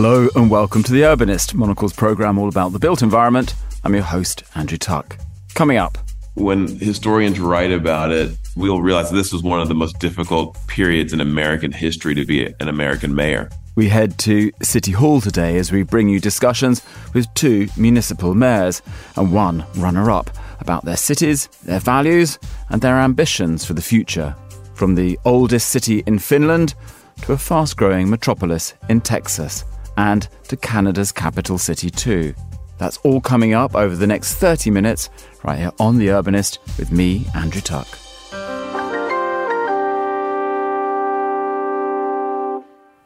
Hello and welcome to The Urbanist, Monocle's programme all about the built environment. I'm your host, Andrew Tuck. Coming up. When historians write about it, we'll realize this was one of the most difficult periods in American history to be an American mayor. We head to City Hall today as we bring you discussions with two municipal mayors and one runner up about their cities, their values, and their ambitions for the future. From the oldest city in Finland to a fast growing metropolis in Texas and to Canada's capital city, too. That's all coming up over the next 30 minutes right here on The Urbanist with me, Andrew Tuck.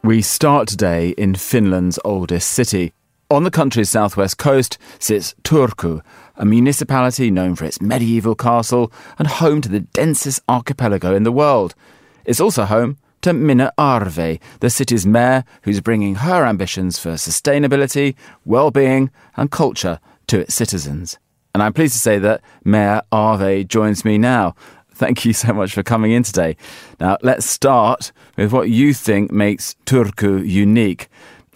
We start today in Finland's oldest city. On the country's southwest coast sits Turku, a municipality known for its medieval castle and home to the densest archipelago in the world. It's also home to Minna Arve, the city's mayor who's bringing her ambitions for sustainability, well-being and culture to its citizens. And I'm pleased to say that Mayor Arve joins me now. Thank you so much for coming in today. Now, let's start with what you think makes Turku unique.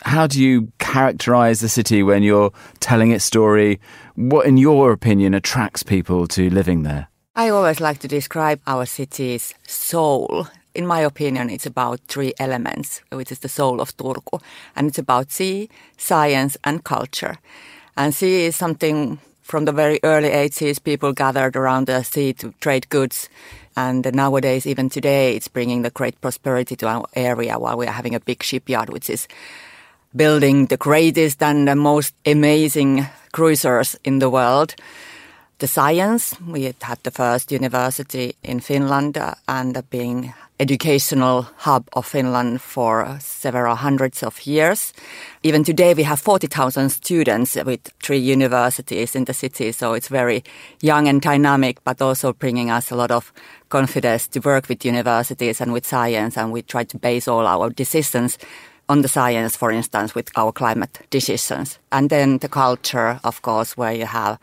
How do you characterize the city when you're telling its story? What, in your opinion, attracts people to living there? I always like to describe our city's soul in my opinion, it's about three elements, which is the soul of Turku. And it's about sea, science, and culture. And sea is something from the very early 80s, people gathered around the sea to trade goods. And nowadays, even today, it's bringing the great prosperity to our area while we are having a big shipyard, which is building the greatest and the most amazing cruisers in the world the science. We had the first university in Finland and being educational hub of Finland for several hundreds of years. Even today we have 40,000 students with three universities in the city, so it's very young and dynamic, but also bringing us a lot of confidence to work with universities and with science, and we try to base all our decisions on the science, for instance, with our climate decisions. And then the culture, of course, where you have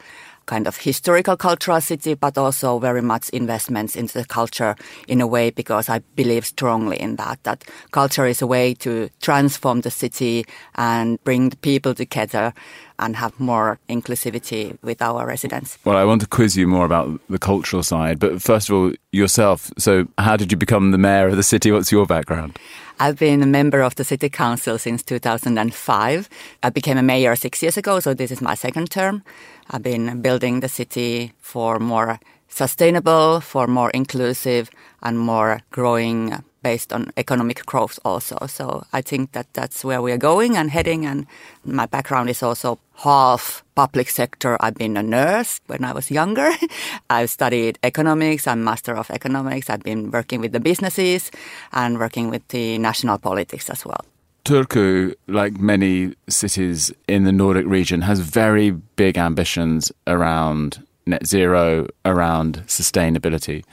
kind of historical cultural city, but also very much investments into the culture in a way because I believe strongly in that, that culture is a way to transform the city and bring the people together and have more inclusivity with our residents. Well, I want to quiz you more about the cultural side, but first of all, yourself. So, how did you become the mayor of the city? What's your background? I've been a member of the city council since 2005. I became a mayor six years ago, so this is my second term. I've been building the city for more sustainable, for more inclusive, and more growing based on economic growth also. So I think that that's where we are going and heading. And my background is also half public sector. I've been a nurse when I was younger. I've studied economics. I'm master of economics. I've been working with the businesses and working with the national politics as well. Turku, like many cities in the Nordic region, has very big ambitions around net zero, around sustainability.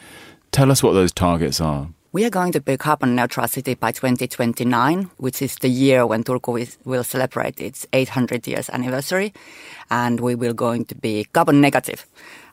Tell us what those targets are. We are going to be carbon neutral city by 2029, which is the year when Turku is, will celebrate its 800 years anniversary. And we will going to be carbon negative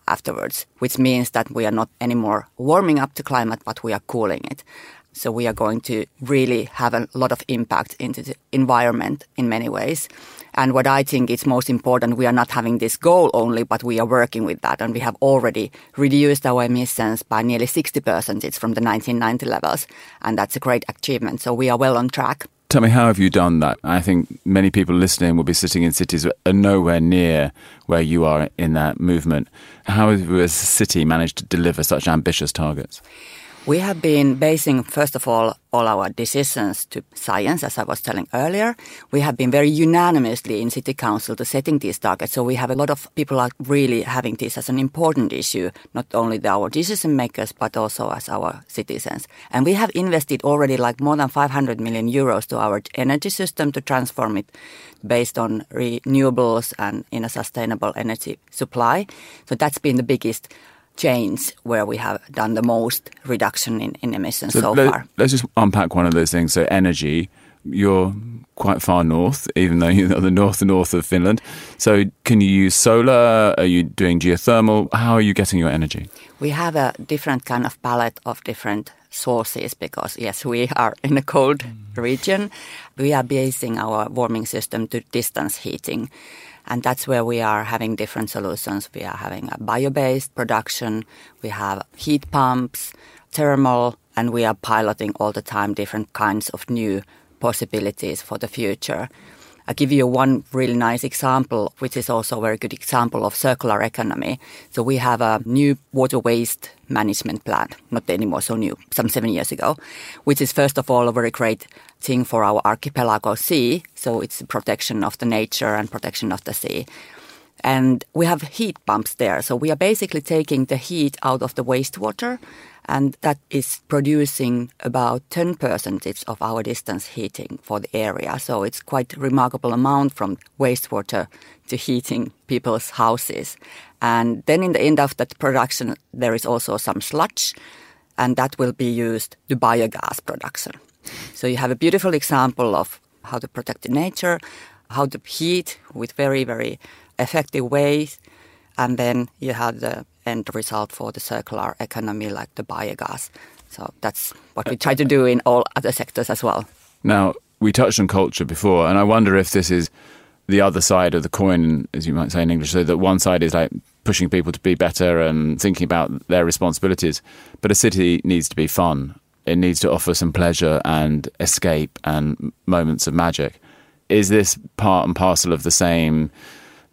afterwards, which means that we are not anymore warming up the climate, but we are cooling it. So we are going to really have a lot of impact into the environment in many ways. And what I think is most important, we are not having this goal only, but we are working with that. And we have already reduced our emissions by nearly 60% it's from the 1990 levels. And that's a great achievement. So we are well on track. Tell me, how have you done that? I think many people listening will be sitting in cities are nowhere near where you are in that movement. How have a city managed to deliver such ambitious targets? We have been basing, first of all, all our decisions to science, as I was telling earlier. We have been very unanimously in City Council to setting these targets. So we have a lot of people are really having this as an important issue, not only our decision makers, but also as our citizens. And we have invested already like more than 500 million euros to our energy system to transform it based on renewables and in a sustainable energy supply. So that's been the biggest change where we have done the most reduction in, in emissions so, so let, far. Let's just unpack one of those things. So energy, you're quite far north, even though you're the north north of Finland. So can you use solar? Are you doing geothermal? How are you getting your energy? We have a different kind of palette of different sources because yes, we are in a cold region. We are basing our warming system to distance heating. And that's where we are having different solutions. We are having a bio-based production. We have heat pumps, thermal, and we are piloting all the time different kinds of new possibilities for the future. I'll give you one really nice example, which is also a very good example of circular economy. So we have a new water waste management plant, not anymore so new, some seven years ago, which is first of all a very great thing for our archipelago sea. So it's protection of the nature and protection of the sea. And we have heat pumps there. So we are basically taking the heat out of the wastewater and that is producing about 10% of our distance heating for the area. So it's quite remarkable amount from wastewater to heating people's houses. And then in the end of that production, there is also some sludge, and that will be used to biogas production. So you have a beautiful example of how to protect the nature, how to heat with very, very effective ways, and then you have the end result for the circular economy like the biogas. So that's what we try to do in all other sectors as well. Now, we touched on culture before, and I wonder if this is the other side of the coin, as you might say in English. So that one side is like pushing people to be better and thinking about their responsibilities, but a city needs to be fun. It needs to offer some pleasure and escape and moments of magic. Is this part and parcel of the same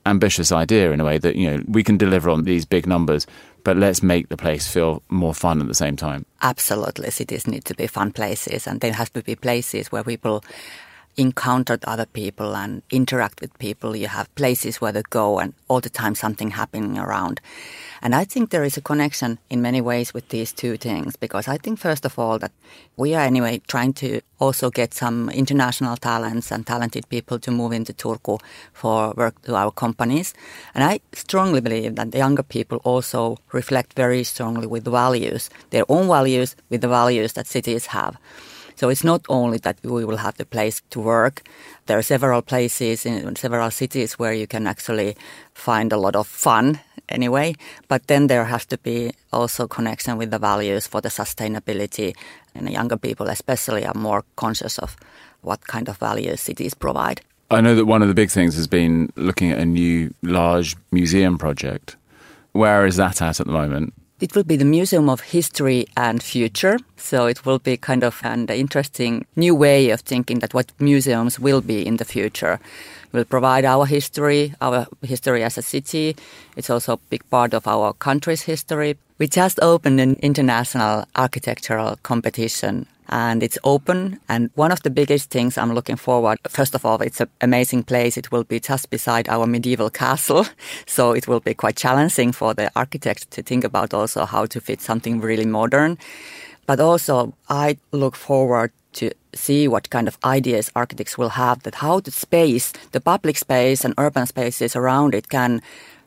ambitious idea in a way that you know we can deliver on these big numbers but let's make the place feel more fun at the same time. Absolutely. Cities need to be fun places and they have to be places where people encounter other people and interact with people you have places where they go and all the time something happening around and I think there is a connection in many ways with these two things because I think, first of all, that we are anyway trying to also get some international talents and talented people to move into Turku for work to our companies. And I strongly believe that the younger people also reflect very strongly with values, their own values with the values that cities have. So it's not only that we will have the place to work. There are several places in several cities where you can actually find a lot of fun anyway. But then there has to be also connection with the values for the sustainability. And the younger people, especially, are more conscious of what kind of values cities provide. I know that one of the big things has been looking at a new large museum project. Where is that at at the moment? It will be the Museum of History and Future. So it will be kind of an interesting new way of thinking that what museums will be in the future. We'll provide our history, our history as a city. It's also a big part of our country's history. We just opened an international architectural competition and it's open. And one of the biggest things I'm looking forward, first of all, it's an amazing place. It will be just beside our medieval castle. So it will be quite challenging for the architects to think about also how to fit something really modern. But also I look forward to see what kind of ideas architects will have that how the space, the public space and urban spaces around it can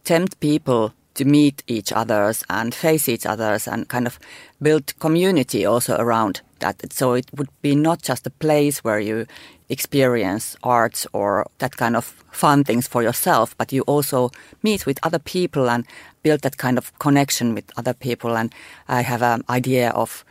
tempt people to meet each others and face each others and kind of build community also around that. So it would be not just a place where you experience arts or that kind of fun things for yourself, but you also meet with other people and build that kind of connection with other people. And I have an idea of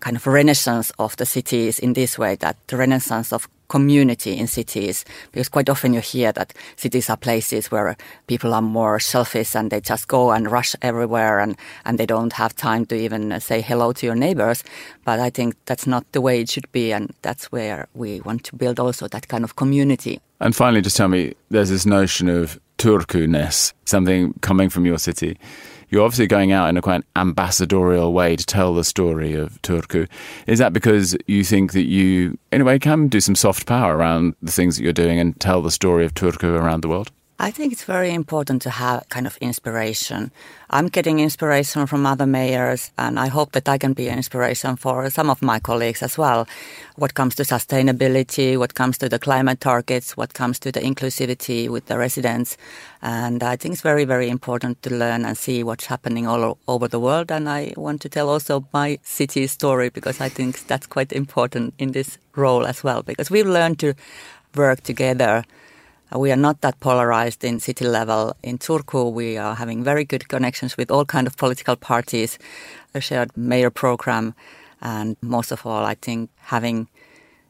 kind of renaissance of the cities in this way that the renaissance of community in cities because quite often you hear that cities are places where people are more selfish and they just go and rush everywhere and, and they don't have time to even say hello to your neighbors. But i think that's not the way it should be and that's where we want to build also that kind of community. And finally just tell me there's this notion of turku-ness something coming from your city you're obviously going out in a quite ambassadorial way to tell the story of Turku. Is that because you think that you, in a way, can do some soft power around the things that you're doing and tell the story of Turku around the world? I think it's very important to have kind of inspiration. I'm getting inspiration from other mayors, and I hope that I can be an inspiration for some of my colleagues as well. What comes to sustainability, what comes to the climate targets, what comes to the inclusivity with the residents. And I think it's very, very important to learn and see what's happening all over the world. And I want to tell also my city story because I think that's quite important in this role as well, because we've learned to work together Uh, we are not that polarized in city level. In Turku, we are having very good connections with all kind of political parties, a shared mayor program, And most of all, I think having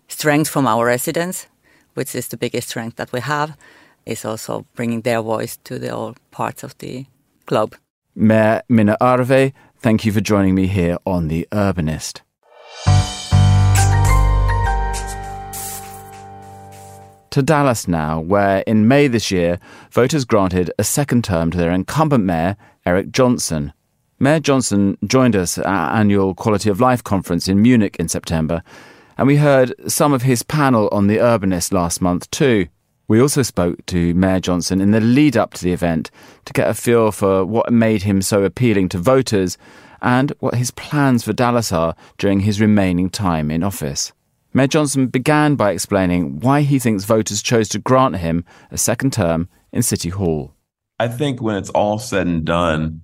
strength from our residents, which is the biggest strength that we have, is also bringing their voice to the all parts of the globe. Mayor Minna Arve, thank you for joining me here on The Urbanist. To Dallas now, where in May this year, voters granted a second term to their incumbent mayor, Eric Johnson. Mayor Johnson joined us at our annual Quality of Life conference in Munich in September, and we heard some of his panel on The Urbanist last month too. We also spoke to Mayor Johnson in the lead up to the event to get a feel for what made him so appealing to voters and what his plans for Dallas are during his remaining time in office. Mayor Johnson began by explaining why he thinks voters chose to grant him a second term in City Hall. I think when it's all said and done,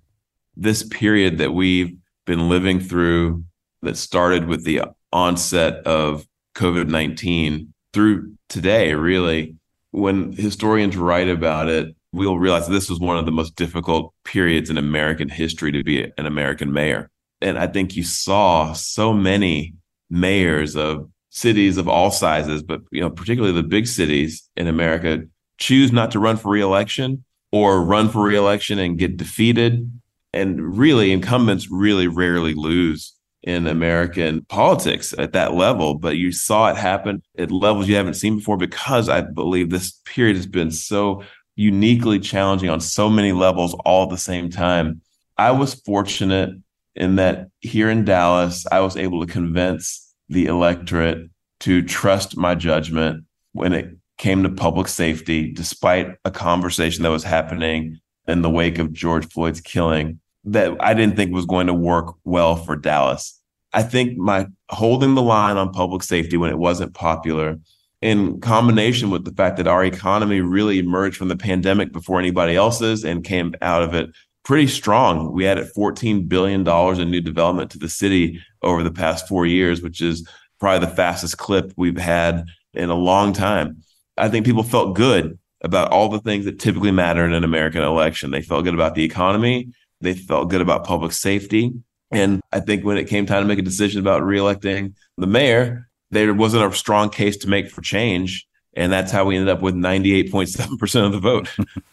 this period that we've been living through that started with the onset of COVID 19 through today, really, when historians write about it, we'll realize this was one of the most difficult periods in American history to be an American mayor. And I think you saw so many mayors of cities of all sizes, but you know, particularly the big cities in America, choose not to run for reelection or run for reelection and get defeated. And really, incumbents really rarely lose in American politics at that level, but you saw it happen at levels you haven't seen before because I believe this period has been so uniquely challenging on so many levels all at the same time. I was fortunate in that here in Dallas, I was able to convince the electorate to trust my judgment when it came to public safety, despite a conversation that was happening in the wake of George Floyd's killing that I didn't think was going to work well for Dallas. I think my holding the line on public safety when it wasn't popular, in combination with the fact that our economy really emerged from the pandemic before anybody else's and came out of it pretty strong. We added $14 billion in new development to the city over the past four years, which is probably the fastest clip we've had in a long time. I think people felt good about all the things that typically matter in an American election. They felt good about the economy. They felt good about public safety. And I think when it came time to make a decision about reelecting the mayor, there wasn't a strong case to make for change. And that's how we ended up with 98.7% of the vote.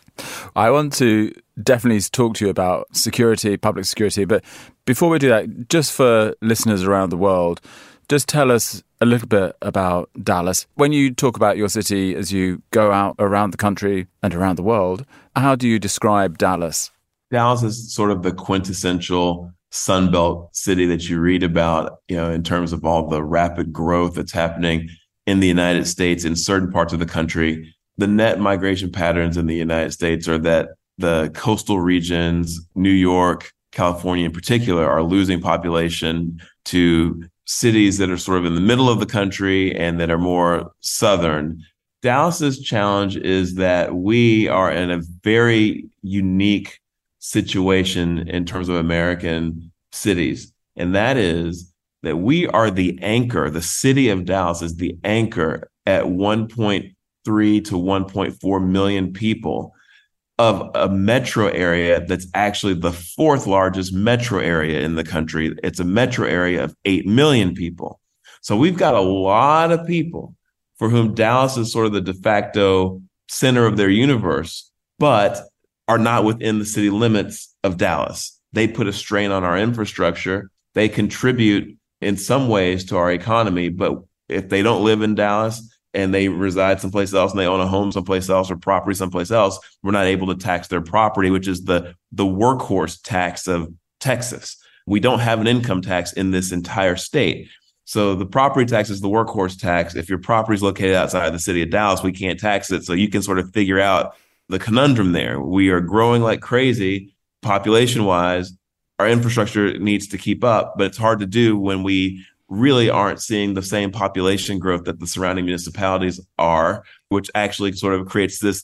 I want to definitely talk to you about security, public security. But before we do that, just for listeners around the world, just tell us a little bit about Dallas. When you talk about your city as you go out around the country and around the world, how do you describe Dallas? Dallas is sort of the quintessential Sunbelt city that you read about, you know, in terms of all the rapid growth that's happening in the United States in certain parts of the country. The net migration patterns in the United States are that the coastal regions, New York, California in particular, are losing population to cities that are sort of in the middle of the country and that are more southern. Dallas's challenge is that we are in a very unique situation in terms of American cities. And that is that we are the anchor. The city of Dallas is the anchor at 1.3 to 1.4 million people of a metro area that's actually the fourth largest metro area in the country. It's a metro area of 8 million people. So we've got a lot of people for whom Dallas is sort of the de facto center of their universe. But are not within the city limits of Dallas. They put a strain on our infrastructure. They contribute in some ways to our economy, but if they don't live in Dallas and they reside someplace else and they own a home someplace else or property someplace else, we're not able to tax their property, which is the the workhorse tax of Texas. We don't have an income tax in this entire state. So the property tax is the workhorse tax. If your property is located outside of the city of Dallas, we can't tax it. So you can sort of figure out the conundrum there. We are growing like crazy population wise. Our infrastructure needs to keep up, but it's hard to do when we really mm-hmm. aren't seeing the same population growth that the surrounding municipalities are, which actually sort of creates this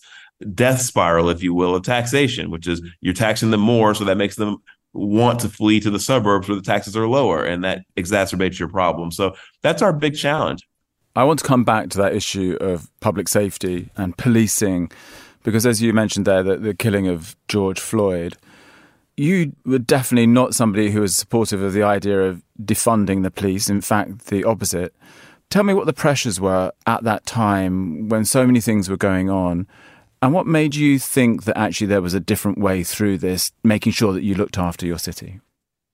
death spiral, if you will, of taxation, which is you're taxing them more. So that makes them want to flee to the suburbs where the taxes are lower and that exacerbates your problem. So that's our big challenge. I want to come back to that issue of public safety and policing because as you mentioned there, the, the killing of George Floyd, you were definitely not somebody who was supportive of the idea of defunding the police. In fact, the opposite. Tell me what the pressures were at that time when so many things were going on. And what made you think that actually there was a different way through this, making sure that you looked after your city?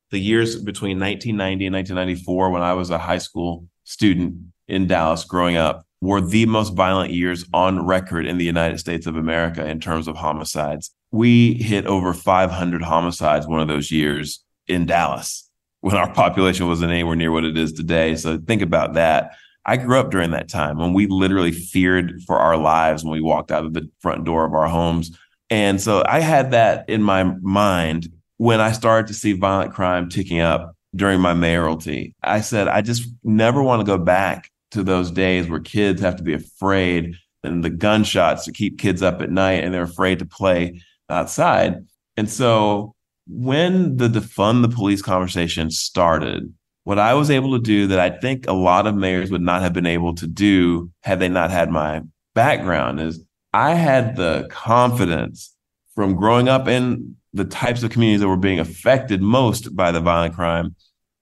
The years between 1990 and 1994, when I was a high school student in Dallas growing up, were the most violent years on record in the United States of America in terms of homicides. We hit over 500 homicides one of those years in Dallas when our population wasn't anywhere near what it is today. So think about that. I grew up during that time when we literally feared for our lives when we walked out of the front door of our homes. And so I had that in my mind when I started to see violent crime ticking up during my mayoralty. I said, I just never want to go back to those days where kids have to be afraid and the gunshots to keep kids up at night and they're afraid to play outside. And so when the defund the police conversation started, what I was able to do that I think a lot of mayors would not have been able to do had they not had my background is I had the confidence from growing up in the types of communities that were being affected most by the violent crime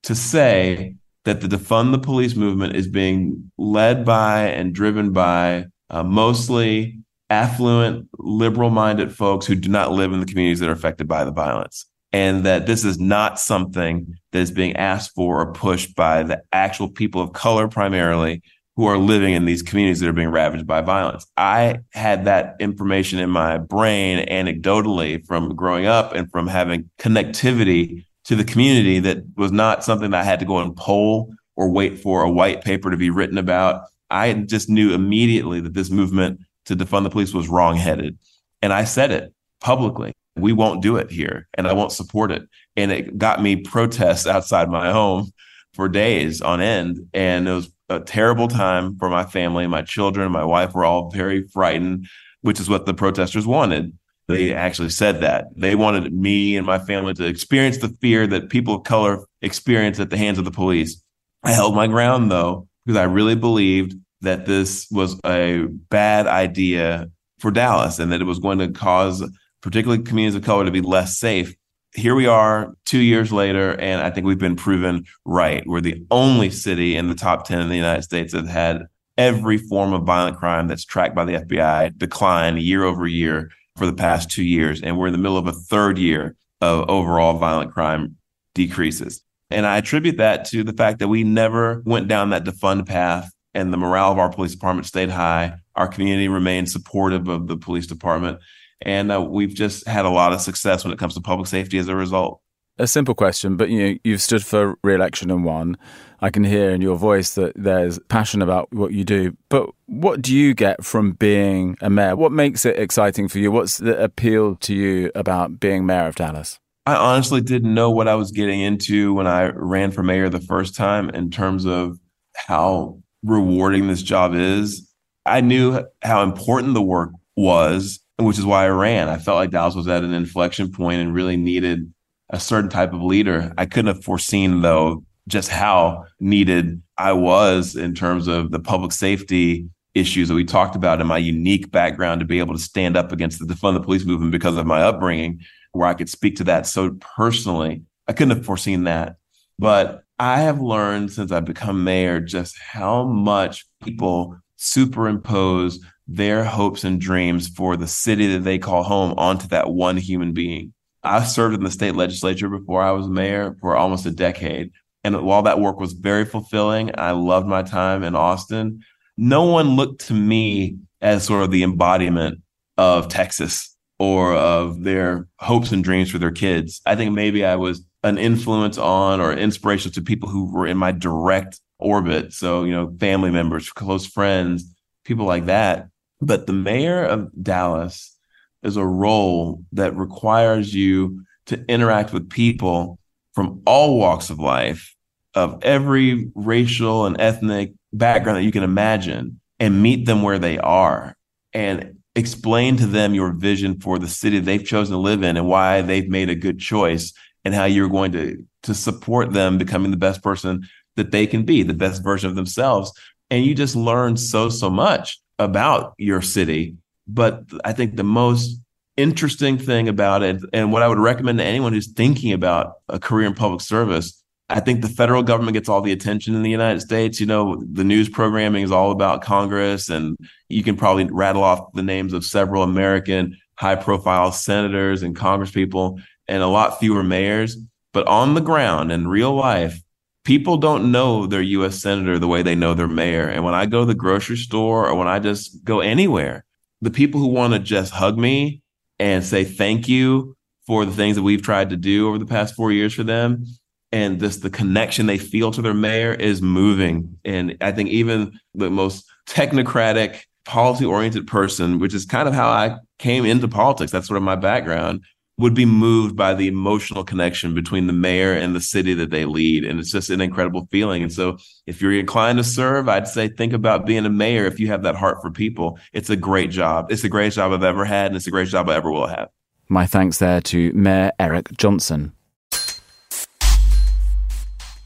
to say that the defund the police movement is being led by and driven by uh, mostly affluent, liberal minded folks who do not live in the communities that are affected by the violence and that this is not something that is being asked for or pushed by the actual people of color primarily who are living in these communities that are being ravaged by violence. I had that information in my brain anecdotally from growing up and from having connectivity to the community that was not something I had to go and poll or wait for a white paper to be written about. I just knew immediately that this movement to defund the police was wrongheaded. And I said it publicly we won't do it here and I won't support it. And it got me protests outside my home for days on end. And it was a terrible time for my family. My children, my wife were all very frightened, which is what the protesters wanted. They actually said that. They wanted me and my family to experience the fear that people of color experience at the hands of the police. I held my ground though, because I really believed that this was a bad idea for Dallas and that it was going to cause particularly communities of color, to be less safe. Here we are two years later, and I think we've been proven right. We're the only city in the top 10 in the United States that had every form of violent crime that's tracked by the FBI decline year over year for the past two years. And we're in the middle of a third year of overall violent crime decreases. And I attribute that to the fact that we never went down that defund path and the morale of our police department stayed high. Our community remained supportive of the police department. And uh, we've just had a lot of success when it comes to public safety as a result. A simple question, but you know, you've stood for re-election and won. I can hear in your voice that there's passion about what you do. But what do you get from being a mayor? What makes it exciting for you? What's the appeal to you about being mayor of Dallas? I honestly didn't know what I was getting into when I ran for mayor the first time in terms of how rewarding this job is. I knew how important the work was which is why I ran. I felt like Dallas was at an inflection point and really needed a certain type of leader. I couldn't have foreseen though just how needed I was in terms of the public safety issues that we talked about in my unique background to be able to stand up against the defund the police movement because of my upbringing, where I could speak to that so personally. I couldn't have foreseen that. But I have learned since I've become mayor just how much people superimpose their hopes and dreams for the city that they call home onto that one human being. I served in the state legislature before I was mayor for almost a decade. And while that work was very fulfilling, I loved my time in Austin. No one looked to me as sort of the embodiment of Texas or of their hopes and dreams for their kids. I think maybe I was an influence on or inspiration to people who were in my direct orbit. So, you know, family members, close friends, people like that. But the mayor of Dallas is a role that requires you to interact with people from all walks of life, of every racial and ethnic background that you can imagine, and meet them where they are and explain to them your vision for the city they've chosen to live in and why they've made a good choice and how you're going to to support them becoming the best person that they can be, the best version of themselves. And you just learn so so much about your city. But I think the most interesting thing about it, and what I would recommend to anyone who's thinking about a career in public service, I think the federal government gets all the attention in the United States. You know, the news programming is all about Congress, and you can probably rattle off the names of several American high profile senators and congresspeople and a lot fewer mayors. But on the ground in real life, people don't know their US senator the way they know their mayor. And when I go to the grocery store or when I just go anywhere, the people who want to just hug me and say thank you for the things that we've tried to do over the past four years for them and just the connection they feel to their mayor is moving. And I think even the most technocratic, policy oriented person, which is kind of how I came into politics, that's sort of my background, would be moved by the emotional connection between the mayor and the city that they lead. And it's just an incredible feeling. And so if you're inclined to serve, I'd say think about being a mayor if you have that heart for people. It's a great job. It's the greatest job I've ever had, and it's the greatest job I ever will have. My thanks there to Mayor Eric Johnson.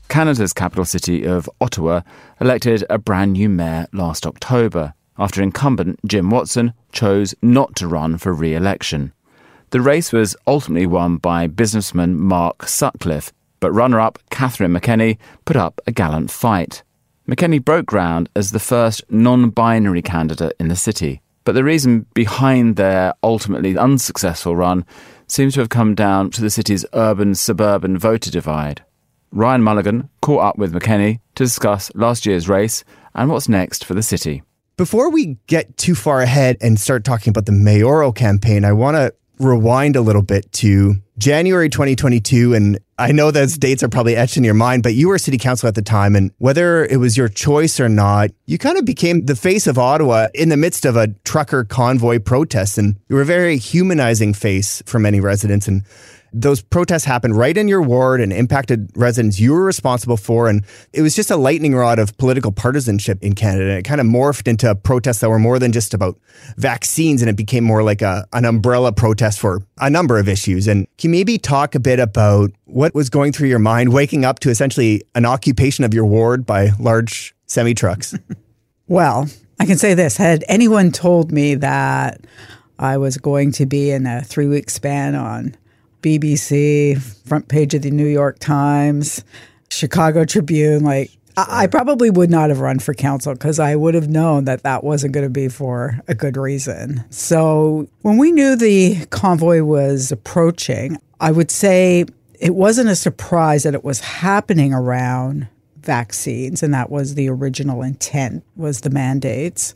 Canada's capital city of Ottawa elected a brand new mayor last October after incumbent Jim Watson chose not to run for re election. The race was ultimately won by businessman Mark Sutcliffe, but runner up Catherine McKenney put up a gallant fight. McKenney broke ground as the first non binary candidate in the city, but the reason behind their ultimately unsuccessful run seems to have come down to the city's urban suburban voter divide. Ryan Mulligan caught up with McKenney to discuss last year's race and what's next for the city. Before we get too far ahead and start talking about the mayoral campaign, I want to rewind a little bit to January 2022. And I know those dates are probably etched in your mind, but you were city council at the time. And whether it was your choice or not, you kind of became the face of Ottawa in the midst of a trucker convoy protest. And you were a very humanizing face for many residents. And those protests happened right in your ward and impacted residents you were responsible for. And it was just a lightning rod of political partisanship in Canada. And it kind of morphed into protests that were more than just about vaccines. And it became more like a, an umbrella protest for a number of issues. And can you maybe talk a bit about what was going through your mind waking up to essentially an occupation of your ward by large semi trucks? well, I can say this had anyone told me that I was going to be in a three week span on BBC, front page of the New York Times, Chicago Tribune. Like, I, I probably would not have run for council because I would have known that that wasn't going to be for a good reason. So, when we knew the convoy was approaching, I would say it wasn't a surprise that it was happening around vaccines and that was the original intent was the mandates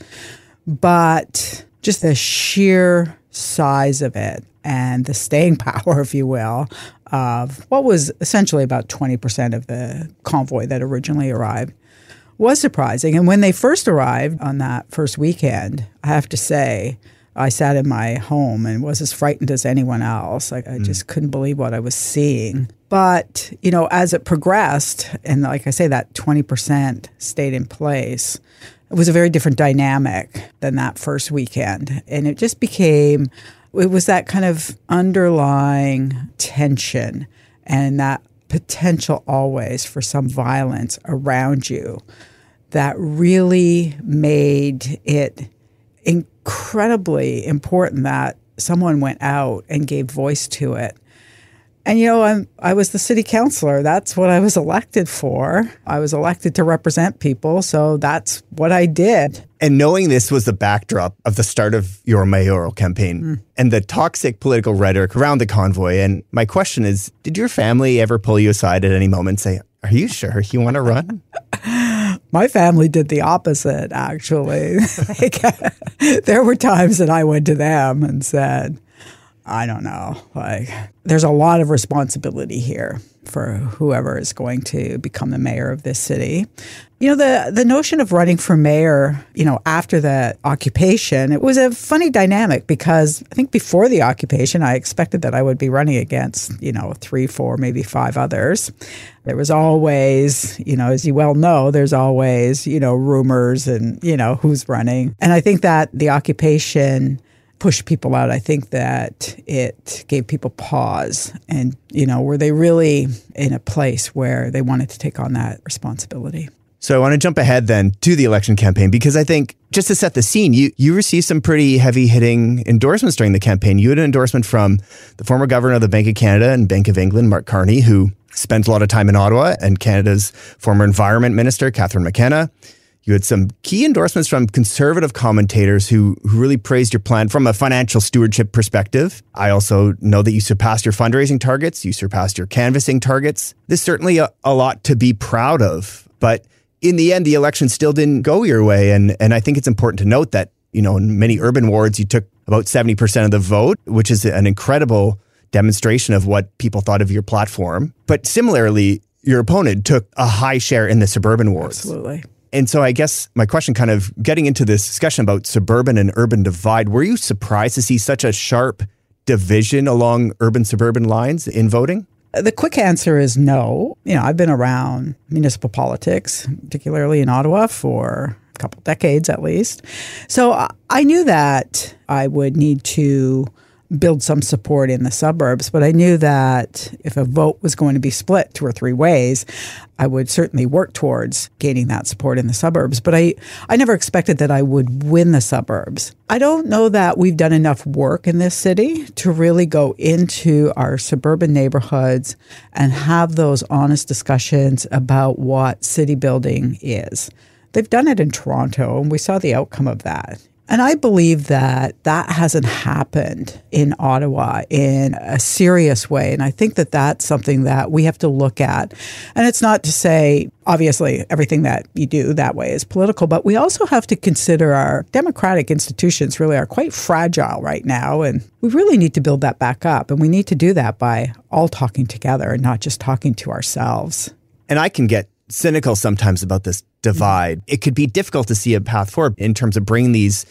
but just the sheer size of it and the staying power, if you will, of what was essentially about 20% of the convoy that originally arrived was surprising. And when they first arrived on that first weekend, I have to say, I sat in my home and was as frightened as anyone else. Like, I mm. just couldn't believe what I was seeing. But, you know, as it progressed, and like I say, that 20% stayed in place, it was a very different dynamic than that first weekend. And it just became it was that kind of underlying tension and that potential always for some violence around you that really made it incredibly important that someone went out and gave voice to it and you know, I'm I was the city councilor. That's what I was elected for. I was elected to represent people, so that's what I did. And knowing this was the backdrop of the start of your mayoral campaign mm. and the toxic political rhetoric around the convoy. And my question is, did your family ever pull you aside at any moment and say, "Are you sure you want to run?" My family did the opposite, actually. like, there were times that I went to them and said, I don't know. Like, there's a lot of responsibility here for whoever is going to become the mayor of this city. You know, the the notion of running for mayor, you know, after the occupation, it was a funny dynamic because I think before the occupation, I expected that I would be running against, you know, three, four, maybe five others. There was always, you know, as you well know, there's always, you know, rumors and, you know, who's running. And I think that the occupation push people out. I think that it gave people pause and, you know, were they really in a place where they wanted to take on that responsibility? So I want to jump ahead then to the election campaign because I think just to set the scene, you you received some pretty heavy hitting endorsements during the campaign. You had an endorsement from the former governor of the Bank of Canada and Bank of England, Mark Carney, who spent a lot of time in Ottawa, and Canada's former environment minister, Catherine McKenna. You had some key endorsements from conservative commentators who, who really praised your plan from a financial stewardship perspective. I also know that you surpassed your fundraising targets, you surpassed your canvassing targets. There's certainly a, a lot to be proud of, but in the end, the election still didn't go your way. And, and I think it's important to note that, you know, in many urban wards, you took about 70% of the vote, which is an incredible demonstration of what people thought of your platform. But similarly, your opponent took a high share in the suburban wards. Absolutely. And so I guess my question kind of getting into this discussion about suburban and urban divide, were you surprised to see such a sharp division along urban suburban lines in voting? Uh, the quick answer is no. You know, I've been around municipal politics, particularly in Ottawa, for a couple decades at least. So I knew that I would need to build some support in the suburbs. But I knew that if a vote was going to be split two or three ways, I would certainly work towards gaining that support in the suburbs. But I, I never expected that I would win the suburbs. I don't know that we've done enough work in this city to really go into our suburban neighborhoods and have those honest discussions about what city building is. They've done it in Toronto, and we saw the outcome of that. And I believe that that hasn't happened in Ottawa in a serious way. And I think that that's something that we have to look at. And it's not to say, obviously, everything that you do that way is political, but we also have to consider our democratic institutions really are quite fragile right now. And we really need to build that back up. And we need to do that by all talking together and not just talking to ourselves. And I can get cynical sometimes about this divide. It could be difficult to see a path forward in terms of bringing these,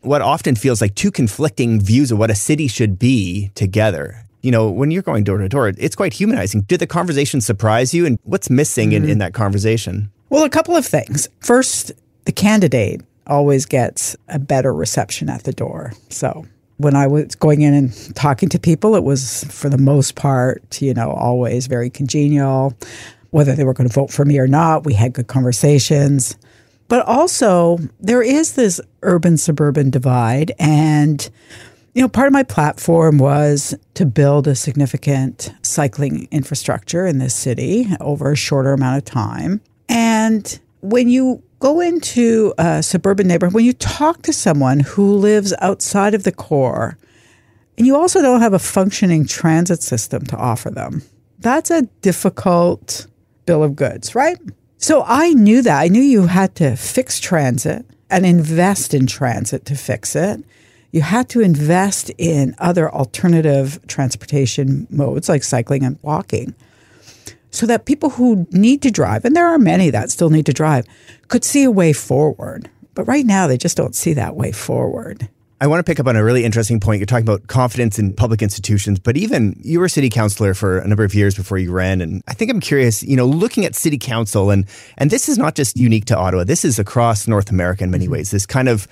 what often feels like two conflicting views of what a city should be together. You know, when you're going door to door, it's quite humanizing. Did the conversation surprise you? And what's missing mm-hmm. in, in that conversation? Well, a couple of things. First, the candidate always gets a better reception at the door. So when I was going in and talking to people, it was for the most part, you know, always very congenial whether they were going to vote for me or not. We had good conversations. But also, there is this urban suburban divide. And, you know, part of my platform was to build a significant cycling infrastructure in this city over a shorter amount of time. And when you go into a suburban neighborhood, when you talk to someone who lives outside of the core, and you also don't have a functioning transit system to offer them, that's a difficult bill of goods, right? So I knew that. I knew you had to fix transit and invest in transit to fix it. You had to invest in other alternative transportation modes like cycling and walking so that people who need to drive, and there are many that still need to drive, could see a way forward. But right now, they just don't see that way forward. I want to pick up on a really interesting point. You're talking about confidence in public institutions, but even you were city councilor for a number of years before you ran. And I think I'm curious, you know, looking at city council and, and this is not just unique to Ottawa. This is across North America in many mm-hmm. ways. This kind of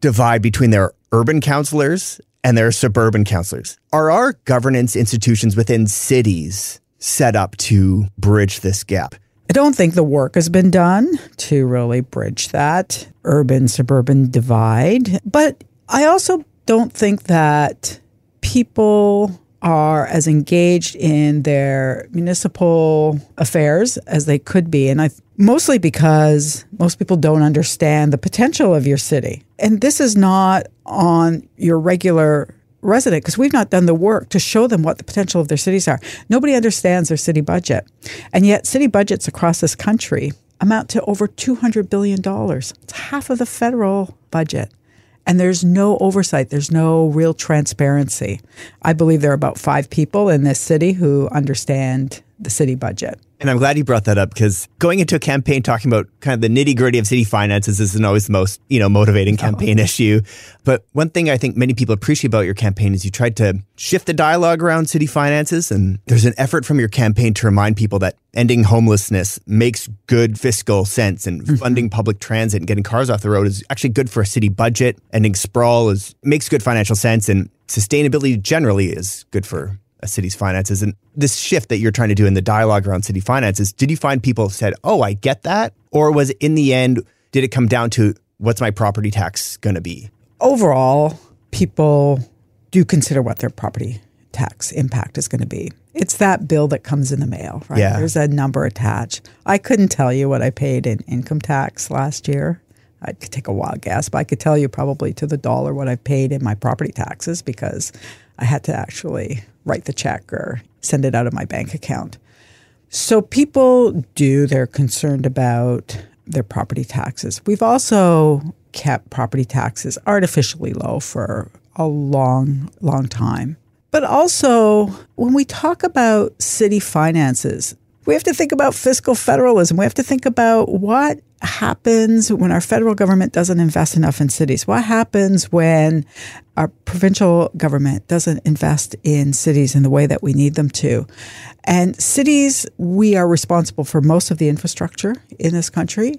divide between their urban councilors and their suburban councilors. Are our governance institutions within cities set up to bridge this gap? I don't think the work has been done to really bridge that urban suburban divide. But I also don't think that people are as engaged in their municipal affairs as they could be. And I mostly because most people don't understand the potential of your city. And this is not on your regular resident because we've not done the work to show them what the potential of their cities are. Nobody understands their city budget. And yet city budgets across this country amount to over $200 billion. It's half of the federal budget and there's no oversight. There's no real transparency. I believe there are about five people in this city who understand the city budget. And I'm glad you brought that up because going into a campaign talking about kind of the nitty gritty of city finances isn't always the most, you know, motivating campaign issue. But one thing I think many people appreciate about your campaign is you tried to shift the dialogue around city finances. And there's an effort from your campaign to remind people that ending homelessness makes good fiscal sense and mm-hmm. funding public transit and getting cars off the road is actually good for a city budget. Ending sprawl is makes good financial sense and sustainability generally is good for a city's finances. And this shift that you're trying to do in the dialogue around city finances, did you find people said, "Oh, I get that," Or was it in the end, did it come down to what's my property tax going to be? Overall, people do consider what their property tax impact is going to be. It's that bill that comes in the mail, right? Yeah. There's a number attached. I couldn't tell you what I paid in income tax last year. I could take a wild guess, but I could tell you probably to the dollar what I paid in my property taxes because I had to actually write the check or send it out of my bank account. So people do, they're concerned about their property taxes. We've also kept property taxes artificially low for a long, long time. But also, when we talk about city finances, we have to think about fiscal federalism. We have to think about what happens when our federal government doesn't invest enough in cities. What happens when our provincial government doesn't invest in cities in the way that we need them to? And cities, we are responsible for most of the infrastructure in this country.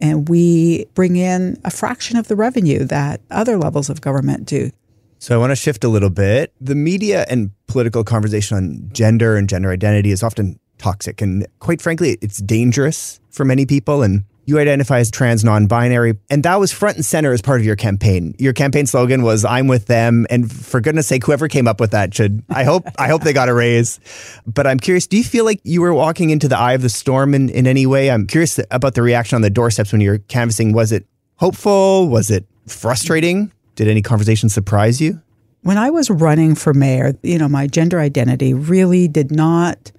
And we bring in a fraction of the revenue that other levels of government do. So I want to shift a little bit. The media and political conversation on gender and gender identity is often toxic. And quite frankly, it's dangerous for many people. And you identify as trans non binary. And that was front and center as part of your campaign. Your campaign slogan was I'm with them. And for goodness sake, whoever came up with that should I hope I hope they got a raise. But I'm curious, do you feel like you were walking into the eye of the storm in, in any way? I'm curious about the reaction on the doorsteps when you were canvassing. Was it hopeful? Was it frustrating? Did any conversation surprise you? When I was running for mayor, you know, my gender identity really did not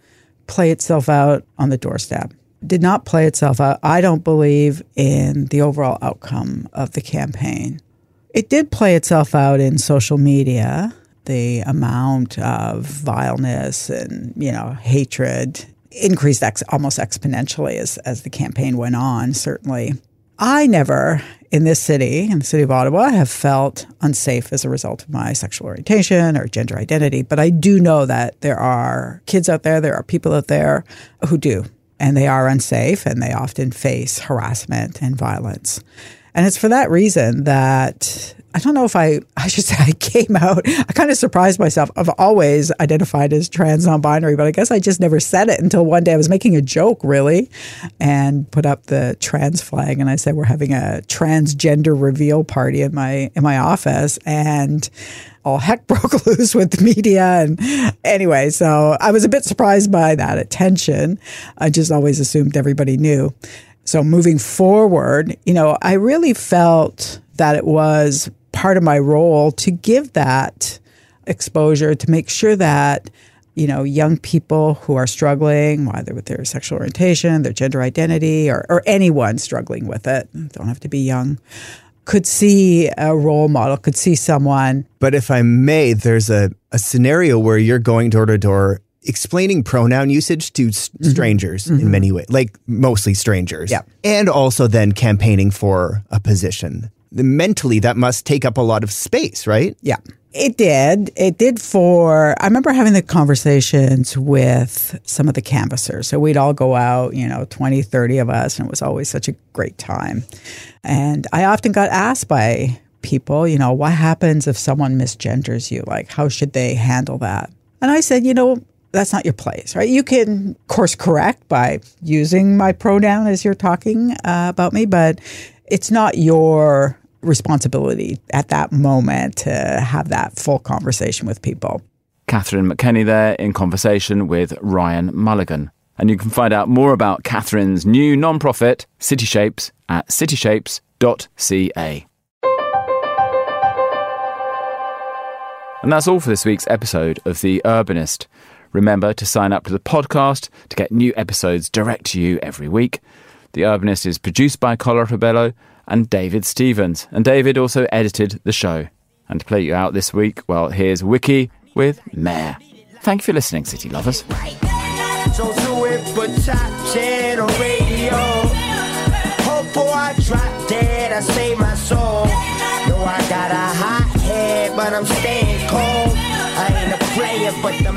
play itself out on the doorstep. Did not play itself out. I don't believe in the overall outcome of the campaign. It did play itself out in social media, the amount of vileness and, you know, hatred increased ex- almost exponentially as, as the campaign went on, certainly. I never, in this city, in the city of Ottawa, I have felt unsafe as a result of my sexual orientation or gender identity. But I do know that there are kids out there, there are people out there who do, and they are unsafe and they often face harassment and violence. And it's for that reason that I don't know if I, I should say I came out, I kind of surprised myself. I've always identified as trans non binary, but I guess I just never said it until one day I was making a joke, really, and put up the trans flag. And I said, We're having a transgender reveal party in my, in my office. And all heck broke loose with the media. And anyway, so I was a bit surprised by that attention. I just always assumed everybody knew. So moving forward, you know, I really felt that it was part of my role to give that exposure to make sure that you know young people who are struggling either with their sexual orientation their gender identity or, or anyone struggling with it don't have to be young could see a role model could see someone But if I may, there's a, a scenario where you're going door to door explaining pronoun usage to s- mm-hmm. strangers in mm-hmm. many ways, like mostly strangers. Yeah. And also then campaigning for a position. Mentally, that must take up a lot of space, right? Yeah. It did. It did for, I remember having the conversations with some of the canvassers. So we'd all go out, you know, 20, 30 of us, and it was always such a great time. And I often got asked by people, you know, what happens if someone misgenders you? Like, how should they handle that? And I said, you know, that's not your place, right? You can course correct by using my pronoun as you're talking uh, about me, but it's not your responsibility at that moment to have that full conversation with people. Catherine McKenney there in conversation with Ryan Mulligan. And you can find out more about Catherine's new non-profit, City Shapes, at cityshapes.ca. And that's all for this week's episode of The Urbanist. Remember to sign up to the podcast to get new episodes direct to you every week. The Urbanist is produced by Collar Rebello and David Stevens. And David also edited the show. And to play you out this week, well, here's Wiki with Mayor. Thank you for listening, City Lovers. So do it for top 10 on radio. Oh, Hope before I drop dead, I save my soul. Know I got a hot head, but I'm staying cold. I ain't a player, but the